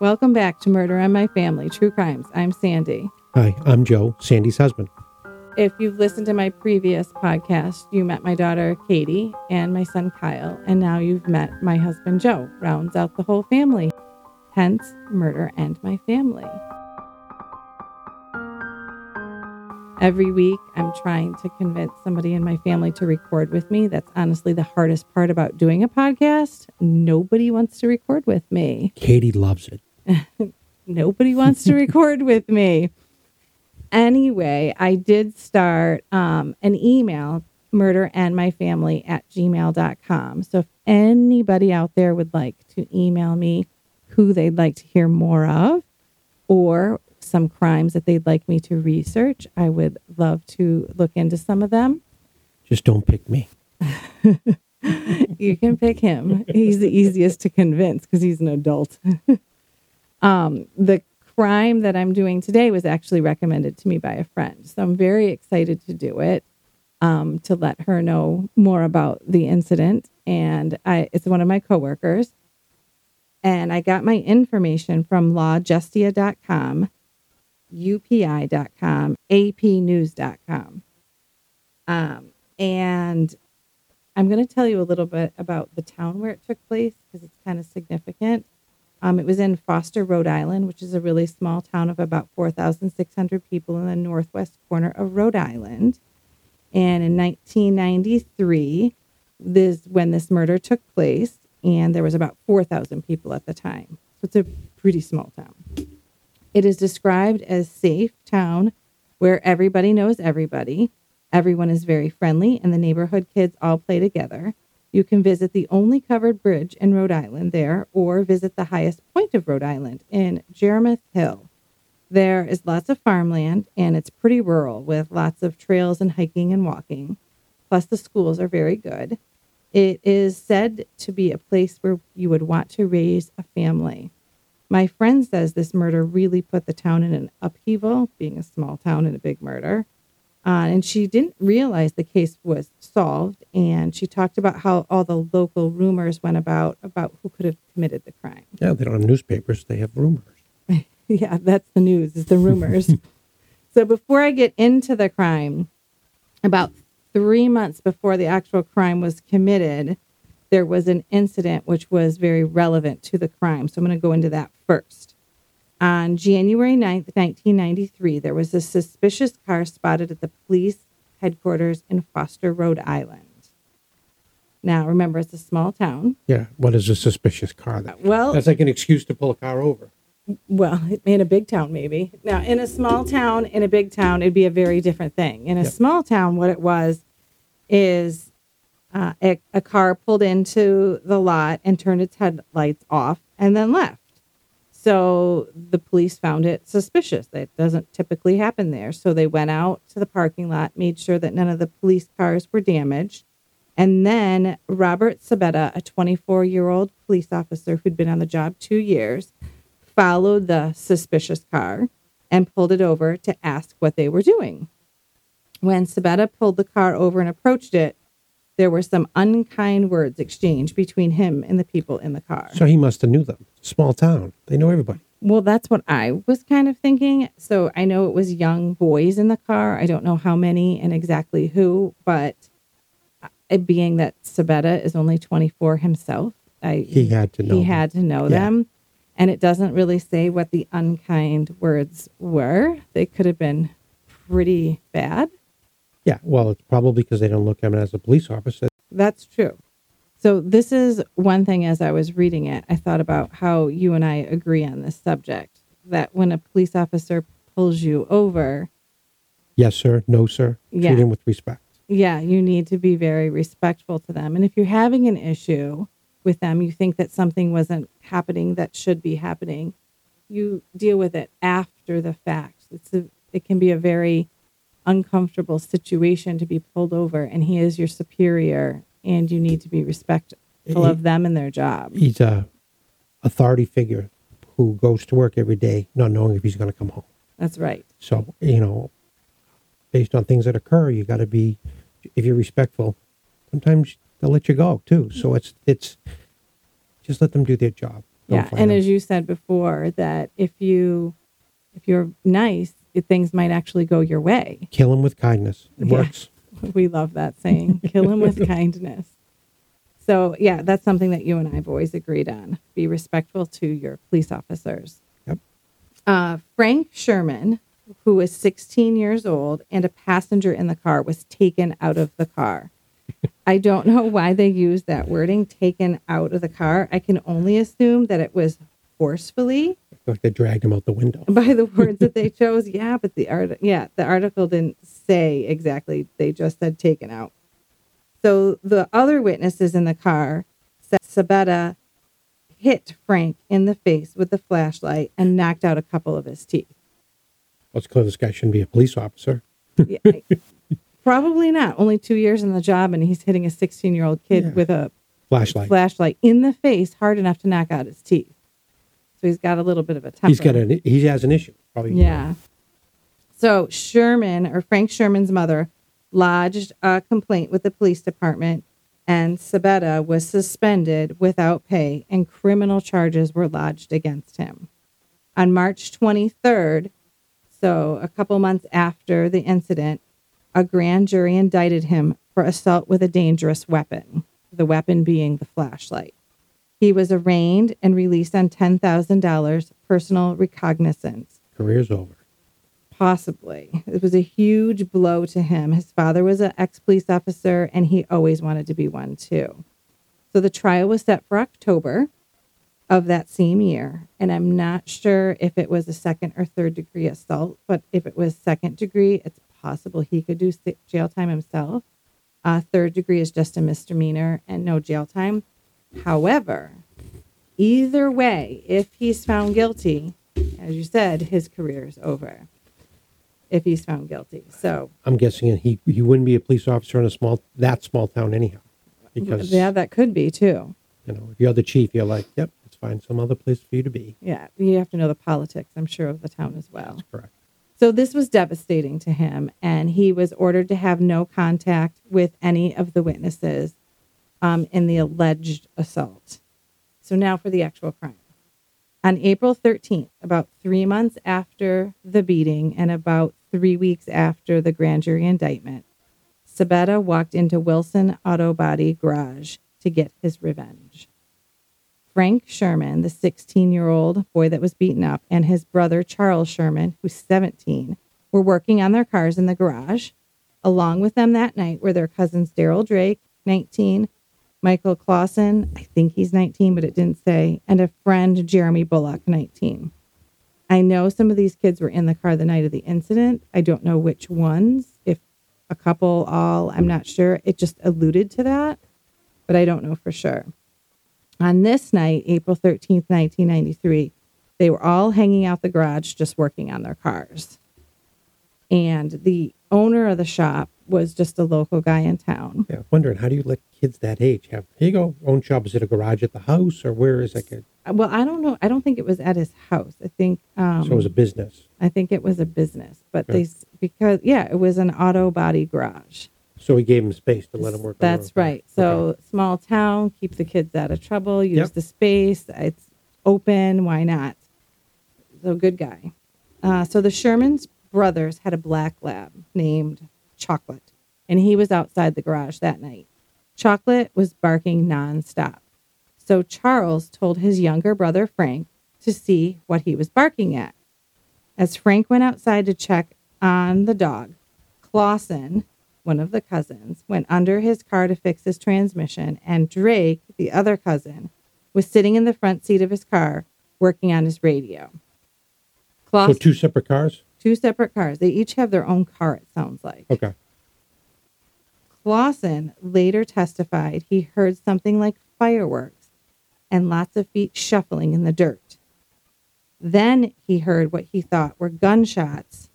Welcome back to Murder and My Family True Crimes. I'm Sandy. Hi, I'm Joe, Sandy's husband. If you've listened to my previous podcast, you met my daughter Katie and my son Kyle, and now you've met my husband Joe. Rounds out the whole family. Hence, Murder and My Family. Every week, I'm trying to convince somebody in my family to record with me. That's honestly the hardest part about doing a podcast. Nobody wants to record with me. Katie loves it. Nobody wants to record with me. Anyway, I did start um, an email, murder and my family at gmail.com. So if anybody out there would like to email me who they'd like to hear more of or some crimes that they'd like me to research, I would love to look into some of them. Just don't pick me. you can pick him. He's the easiest to convince because he's an adult. um, the crime that I'm doing today was actually recommended to me by a friend. So I'm very excited to do it um, to let her know more about the incident. And I, it's one of my coworkers. And I got my information from lawjustia.com, upi.com, apnews.com. Um, and I'm going to tell you a little bit about the town where it took place because it's kind of significant. Um, it was in Foster, Rhode Island, which is a really small town of about 4,600 people in the northwest corner of Rhode Island. And in 1993, this when this murder took place, and there was about 4,000 people at the time. So it's a pretty small town. It is described as safe town where everybody knows everybody. Everyone is very friendly, and the neighborhood kids all play together. You can visit the only covered bridge in Rhode Island there, or visit the highest point of Rhode Island in Jerimoth Hill. There is lots of farmland, and it's pretty rural with lots of trails and hiking and walking. Plus, the schools are very good. It is said to be a place where you would want to raise a family. My friend says this murder really put the town in an upheaval, being a small town and a big murder. Uh, and she didn't realize the case was solved. And she talked about how all the local rumors went about about who could have committed the crime. Yeah, they don't have newspapers; they have rumors. yeah, that's the news. Is the rumors. so before I get into the crime, about three months before the actual crime was committed, there was an incident which was very relevant to the crime. So I'm going to go into that first. On January 9th, 1993, there was a suspicious car spotted at the police headquarters in Foster, Rhode Island. Now, remember, it's a small town. Yeah, what is a suspicious car? That, Well, that's like an excuse to pull a car over. well, in a big town, maybe. Now, in a small town, in a big town, it'd be a very different thing. In a Yeah. small town, what it was is uh, a, a car pulled into the lot and turned its headlights off and then left. So the police found it suspicious. That doesn't typically happen there. So they went out to the parking lot, made sure that none of the police cars were damaged. And then Robert Sabetta, a 24 year old police officer who'd been on the job two years, followed the suspicious car and pulled it over to ask what they were doing. When Sabetta pulled the car over and approached it, there were some unkind words exchanged between him and the people in the car. So he must have knew them. Small town; they know everybody. Well, that's what I was kind of thinking. So I know it was young boys in the car. I don't know how many and exactly who, but uh, it being that Sabetta is only 24 himself, I, He had to know. he them. had to know Yeah. them. And it doesn't really say what the unkind words were. They could have been pretty bad. Yeah, well, it's probably because they don't look at him as a police officer. That's true. So this is one thing as I was reading it, I thought about how you and I agree on this subject. That when a police officer pulls you over, Yes, sir. No, sir. Yeah. Treat him with respect. yeah, you need to be very respectful to them. And if you're having an issue with them, you think that something wasn't happening that should be happening, you deal with it after the fact. It's a, it can be a very uncomfortable situation to be pulled over, and he is your superior, and you need to be respectful of them and their job. He's a authority figure who goes to work every day not knowing if he's going to come home. That's right. So, you know, based on things that occur, you got to be, if you're respectful, sometimes they'll let you go too. So it's, it's, just let them do their job. Don't Yeah, and 'em. as you said before, that if you if you're nice, things might actually go your way. kill them with kindness. It Yeah. works. We love that saying. Kill him with kindness. So yeah, that's something that you and I have always agreed on. Be respectful to your police officers. Yep. Uh, Frank Sherman, who was 16 years old and a passenger in the car, was taken out of the car. I don't know why they used that wording, taken out of the car. I can only assume that it was forcefully Like they dragged him out the window. by the words that they chose. Yeah, but the art, yeah, the article didn't say exactly. They just said taken out. So the other witnesses in the car said Sabetta hit Frank in the face with the flashlight and knocked out a couple of his teeth. Well, it's clear this guy shouldn't be a police officer. Yeah, probably not. Only two years in the job, and he's hitting a 16 year old kid Yeah. with a Flashlight. flashlight in the face hard enough to knock out his teeth. So he's got a little bit of a temper. He's got an. He has an issue. Probably. Yeah. So Sherman or Frank Sherman's mother lodged a complaint with the police department, and Sabetta was suspended without pay, and criminal charges were lodged against him. On March 23rd, so a couple months after the incident, a grand jury indicted him for assault with a dangerous weapon, the weapon being the flashlight. He was arraigned and released on $10,000 personal recognizance. Career's over. Possibly. It was a huge blow to him. His father was an ex police officer and he always wanted to be one too. So the trial was set for October of that same year. And I'm not sure if it was a second or third degree assault, but if it was second degree, it's possible he could do jail time himself. Uh, third degree is just a misdemeanor and no jail time. However, either way, if he's found guilty, as you said, his career is over. If he's found guilty, so I'm guessing he he wouldn't be a police officer in a small that small town anyhow. Because yeah, that could be too. you know, if you're the chief, you're like, yep, let's find some other place for you to be. Yeah, you have to know the politics. I'm sure of the town as well. Correct. So this was devastating to him, and he was ordered to have no contact with any of the witnesses um, in the alleged assault. So now for the actual crime. On April 13th, about three months after the beating and about three weeks after the grand jury indictment, Sabetta walked into Wilson Auto Body Garage to get his revenge. Frank Sherman, the 16 year old boy that was beaten up, and his brother Charles Sherman, who's 17, were working on their cars in the garage. Along with them that night were their cousins Daryl Drake, 19, Michael Clausen, I think he's 19, but it didn't say, and a friend, Jeremy Bullock, 19. I know some of these kids were in the car the night of the incident. I don't know which ones, if a couple, all, I'm not sure. It just alluded to that, but I don't know for sure. On this night, April 13th, 1993, they were all hanging out the garage just working on their cars. And the owner of the shop was just a local guy in town. Yeah, wondering how do you let kids that age have? Here you go, own shop. Is it a garage at the house or where is it? Well, I don't know. I don't think it was at his house. I think um, so it was a business. I think it was a business, but Okay. they because yeah, it was an auto body garage. So he gave him space to let him work. That's right. So Okay. small town, keep the kids out of trouble, use Yep. the space. It's open. Why not? So good guy. Uh, so the Sherman's brothers had a black lab named Chocolate, and he was outside the garage that night. Chocolate was barking nonstop. So Charles told his younger brother Frank to see what he was barking at. As Frank went outside to check on the dog, Clausen, one of the cousins, went under his car to fix his transmission, and Drake, the other cousin, was sitting in the front seat of his car working on his radio. so two separate cars. Two separate cars. They each have their own car, it sounds like. Okay. Clausen later testified he heard something like fireworks and lots of feet shuffling in the dirt. Then he heard what he thought were gunshots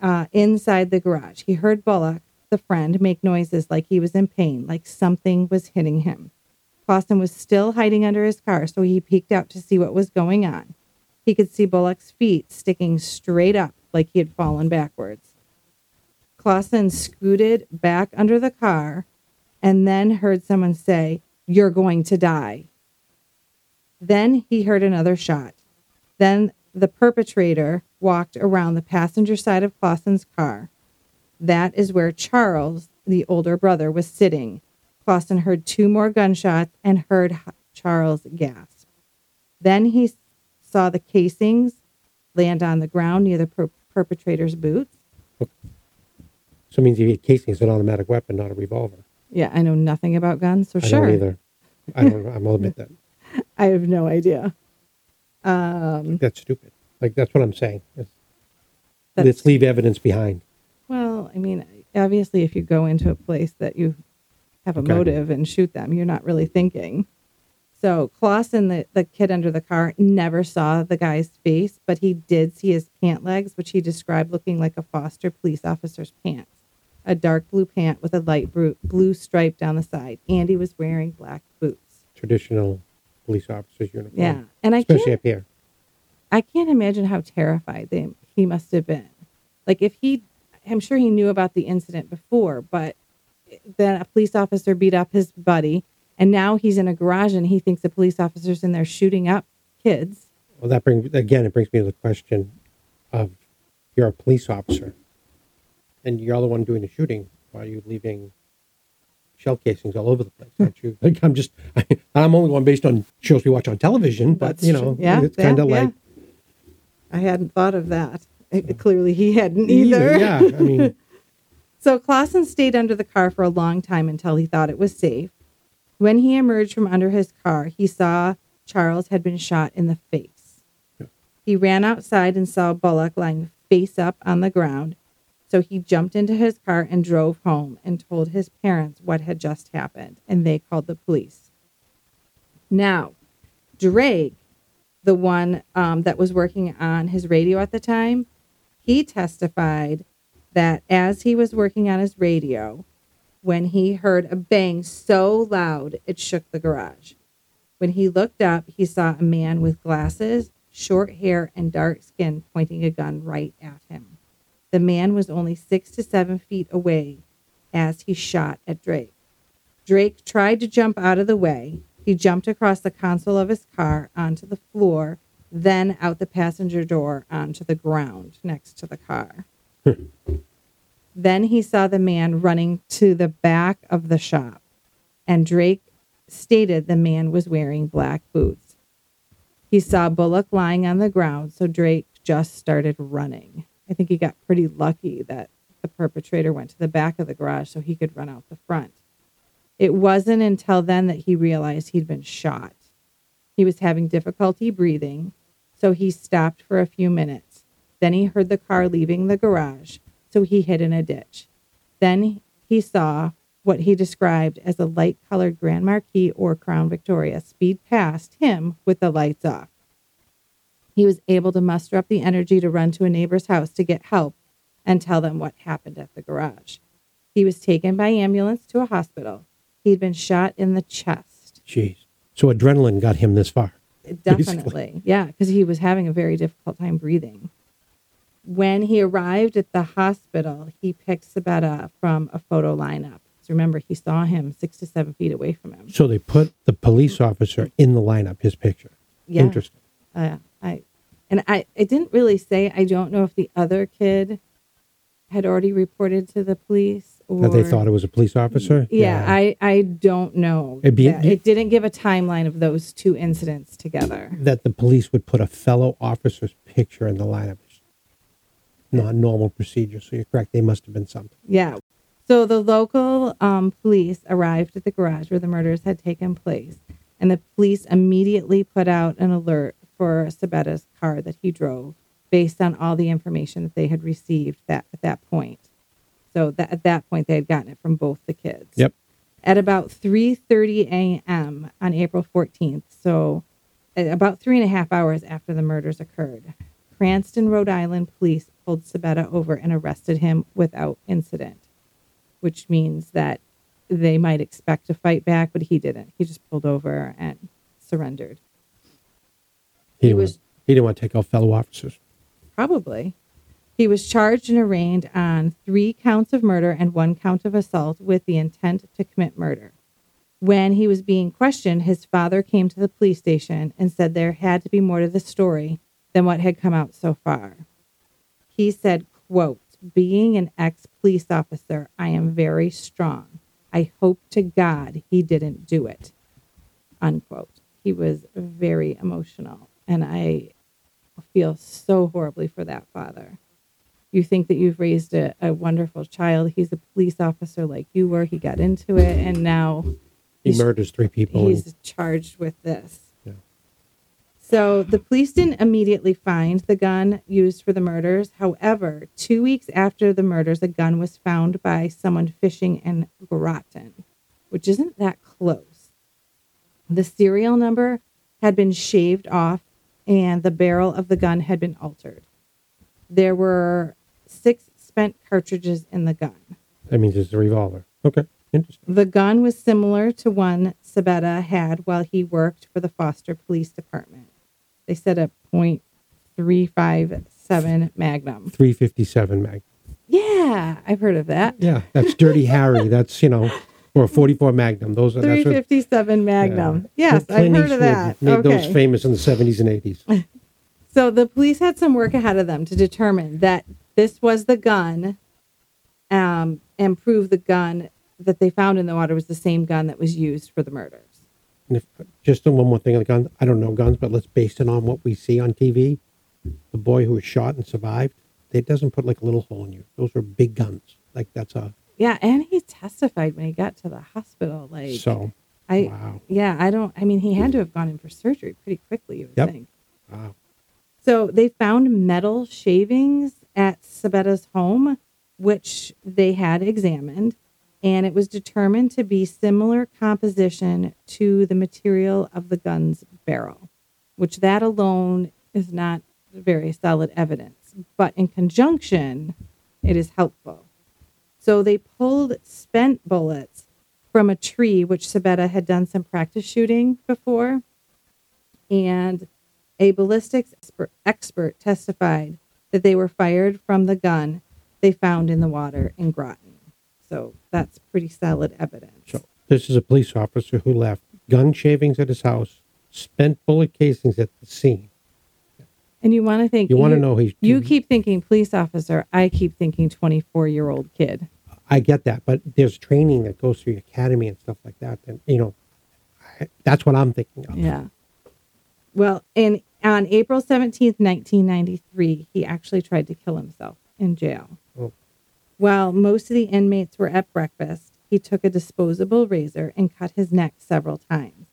uh, inside the garage. He heard Bullock, the friend, make noises like he was in pain, like something was hitting him. Clausen was still hiding under his car, so he peeked out to see what was going on. He could see Bullock's feet sticking straight up like he had fallen backwards. Clausen scooted back under the car and then heard someone say, You're going to die. Then he heard another shot. Then the perpetrator walked around the passenger side of Clausen's car. That is where Charles, the older brother, was sitting. Clausen heard two more gunshots and heard Charles gasp. Then he saw the casings land on the ground near the per- perpetrator's boots. So it means he had casings, an automatic weapon, not a revolver. Yeah, I know nothing about guns, so I sure. don't either. I don't. I will admit that. I have no idea. Um, That's stupid. Like that's what I'm saying. It's, let's leave evidence behind. well, I mean, obviously, if you go into a place that you have a Okay. motive and shoot them, you're not really thinking. So Clausen, the, the kid under the car, never saw the guy's face, but he did see his pant legs, which he described looking like a Foster police officer's pants. A dark blue pant with a light blue, blue stripe down the side. And he was wearing black boots. Traditional police officer's uniform. Yeah. And I especially can't up here. I can't imagine how terrified they, he must have been. Like if he, I'm sure he knew about the incident before, but then a police officer beat up his buddy, and now he's in a garage and he thinks the police officer's in there shooting up kids. Well, that brings again. It brings me to the question of you're a police officer, and you're the one doing the shooting. Why are you leaving shell casings all over the place? Aren't you? Like I'm just. I'm only one based on shows we watch on television, but That's you true. know, Yeah, it's yeah, kind of yeah. like I hadn't thought of that. It- clearly, he hadn't either. Yeah, I mean, So Clausen stayed under the car for a long time until he thought it was safe. When he emerged from under his car, he saw Charles had been shot in the face. He ran outside and saw Bullock lying face up on the ground. So he jumped into his car and drove home and told his parents what had just happened, and they called the police. Now, Drake, the one um, that was working on his radio at the time, he testified that as he was working on his radio, when he heard a bang so loud it shook the garage. When he looked up, he saw a man with glasses, short hair, and dark skin pointing a gun right at him. The man was only six to seven feet away as he shot at Drake. Drake tried to jump out of the way. He jumped across the console of his car onto the floor, then out the passenger door onto the ground next to the car. then he saw the man running to the back of the shop, and Drake stated the man was wearing black boots. He saw Bullock lying on the ground, so Drake just started running. I think he got pretty lucky that the perpetrator went to the back of the garage so he could run out the front. It wasn't until then that he realized he'd been shot. He was having difficulty breathing, so he stopped for a few minutes. Then he heard the car leaving the garage, so he hid in a ditch. Then he saw what he described as a light colored Grand Marquis or Crown Victoria speed past him with the lights off. He was able to muster up the energy to run to a neighbor's house to get help and tell them what happened at the garage. He was taken by ambulance to a hospital. He'd been shot in the chest. jeez. So adrenaline got him this far. Definitely. Yeah, because he was having a very difficult time breathing. When he arrived at the hospital, he picked Sabetta from a photo lineup. So remember, he saw him six to seven feet away from him. So they put the police officer in the lineup. His picture. Yeah. Interesting. Uh, I and I, I didn't really say I don't know if the other kid had already reported to the police or That they thought it was a police officer. Yeah, I, I don't know. It'd be- it didn't give a timeline of those two incidents together. that the police would put a fellow officer's picture in the lineup not normal procedure. So you're correct. They must have been something. Yeah. So the local um, police arrived at the garage where the murders had taken place, and the police immediately put out an alert for Sabetta's car that he drove, based on all the information that they had received that at that point. So that at that point they had gotten it from both the kids. Yep. At about 3:30 a.m. on April 14th, so uh, about three and a half hours after the murders occurred, Cranston, Rhode Island police pulled Sabetta over and arrested him without incident, which means that they might expect to fight back, but he didn't. He just pulled over and surrendered. He, He was- want, he didn't want to take off fellow officers. Probably. He was charged and arraigned on three counts of murder and one count of assault with the intent to commit murder. When he was being questioned, his father came to the police station and said there had to be more to the story than what had come out so far. He said, quote, being an ex police officer, I am very strong. I hope to God he didn't do it. Unquote. He was very emotional. And I feel so horribly for that father. You think that you've raised a, a wonderful child. He's a police officer like you were. He got into it and now He murders three people. he's charged with this. So the police didn't immediately find the gun used for the murders. However, two weeks after the murders, a gun was found by someone fishing in Groton, which isn't that close. The serial number had been shaved off and the barrel of the gun had been altered. There were six spent cartridges in the gun. that means it's a revolver. Okay, interesting. The gun was similar to one Sabetta had while he worked for the Foster Police Department. They said a .357 Magnum. Three fifty seven mag. Yeah, I've heard of that. Yeah, that's Dirty Harry. That's you know, or a forty four Magnum. Those are that's what, 357 Magnum. yeah. Yes, I've heard of that. Made those famous in the seventies and eighties. So the police had some work ahead of them to determine that this was the gun um, and prove the gun that they found in the water was the same gun that was used for the murders. And if just one more thing on the gun, I don't know guns, but let's base it on what we see on TV. The boy who was shot and survived, it doesn't put like a little hole in you. Those are big guns. Like that's a Yeah, and he testified when he got to the hospital. Like, so. I wow, yeah, I don't. I mean, he had to have gone in for surgery pretty quickly. You would Yep. think. wow. So they found metal shavings at Sabetta's home, which they had examined, and it was determined to be similar composition to the material of the gun's barrel, which that alone is not very solid evidence, but in conjunction, it is helpful. So they pulled spent bullets from a tree, which Sabetta had done some practice shooting before, and a ballistics expert, testified that they were fired from the gun they found in the water in Groton. So that's pretty solid evidence. So this is a police officer who left gun shavings at his house, spent bullet casings at the scene. And you want to think You want to know he's. you keep thinking police officer, I keep thinking 24 year old kid. I get that, but there's training that goes through the academy and stuff like that. And you know, I, that's what I'm thinking of. Yeah. Well, in on April 17th, 1993, he actually tried to kill himself in jail. While most of the inmates were at breakfast, he took a disposable razor and cut his neck several times.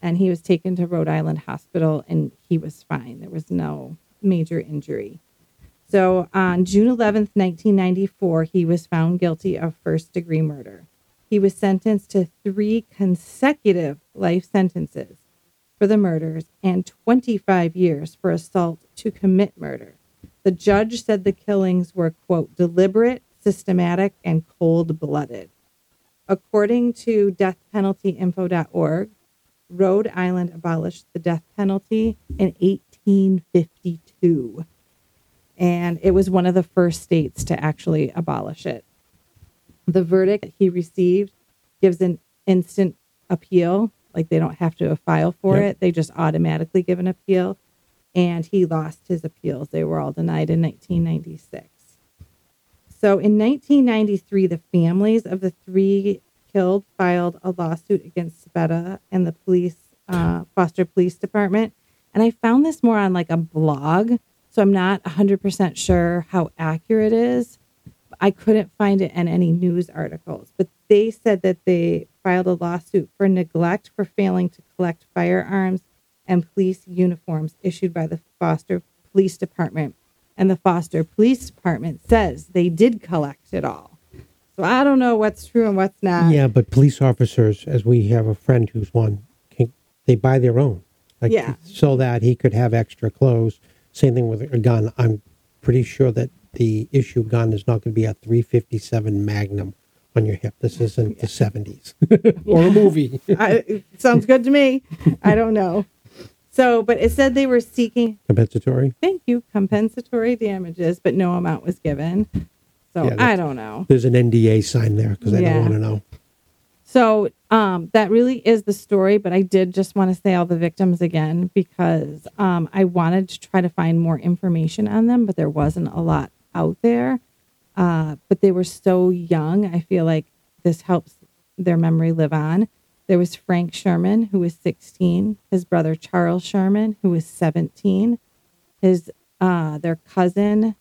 And he was taken to Rhode Island Hospital and he was fine. There was no major injury. So on June 11th, 1994, he was found guilty of first degree murder. He was sentenced to three consecutive life sentences for the murders and 25 years for assault to commit murder. The judge said the killings were, quote, deliberate, systematic, and cold blooded. According to deathpenaltyinfo.org, Rhode Island abolished the death penalty in 1852. And it was one of the first states to actually abolish it. The verdict he received gives an instant appeal. Like they don't have to file for Yep. it, they just automatically give an appeal. And he lost his appeals. They were all denied in 1996. So in 1993, the families of the three killed filed a lawsuit against Sabetta and the police, uh, Foster Police Department. And I found this more on like a blog, so I'm not 100% sure how accurate it is. I couldn't find it in any news articles, but they said that they filed a lawsuit for neglect for failing to collect firearms and police uniforms issued by the Foster Police Department. And the Foster Police Department says they did collect it all. So I don't know what's true and what's not. Yeah, but police officers, as we have a friend who's one, can, they buy their own. Like, Yeah. So that he could have extra clothes. Same thing with a gun. I'm pretty sure that the issue gun is not going to be a 357 Magnum on your hip. This isn't the 70s or a movie. I, sounds good to me. I don't know. So, but it said they were seeking, Compensatory. thank you, compensatory damages, but no amount was given. So Yeah, I don't know. There's an NDA sign there because I Yeah. don't want to know. So um, that really is the story, but I did just want to say all the victims again because um, I wanted to try to find more information on them, but there wasn't a lot out there. Uh, but they were so young. I feel like this helps their memory live on. There was Frank Sherman, who was 16, his brother Charles Sherman, who was 17, his uh, their cousin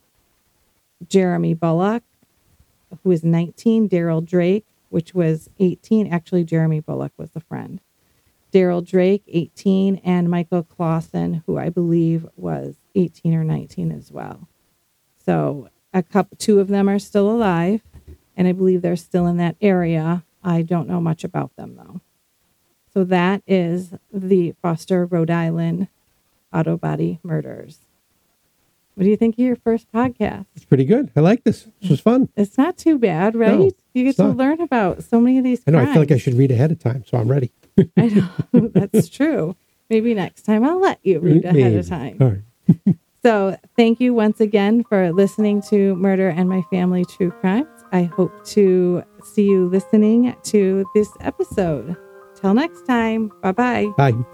Jeremy Bullock, who was 19, Daryl Drake, which was 18. Actually, Jeremy Bullock was the friend. Daryl Drake, 18, and Michael Clausen, who I believe was 18 or 19 as well. So a couple, two of them are still alive, and I believe they're still in that area. I don't know much about them though. So that is the Foster, Rhode Island auto body murders. What do you think of your first podcast? It's pretty good. I like this. This was fun. It's not too bad, right? No, you get to not. learn about so many of these. I know. I feel like I should read ahead of time, so I'm ready. I know that's true. Maybe next time I'll let you read ahead Maybe. of time. All right. So, thank you once again for listening to Murder and My Family True Crimes. I hope to see you listening to this episode. Till next time. Bye bye. Bye.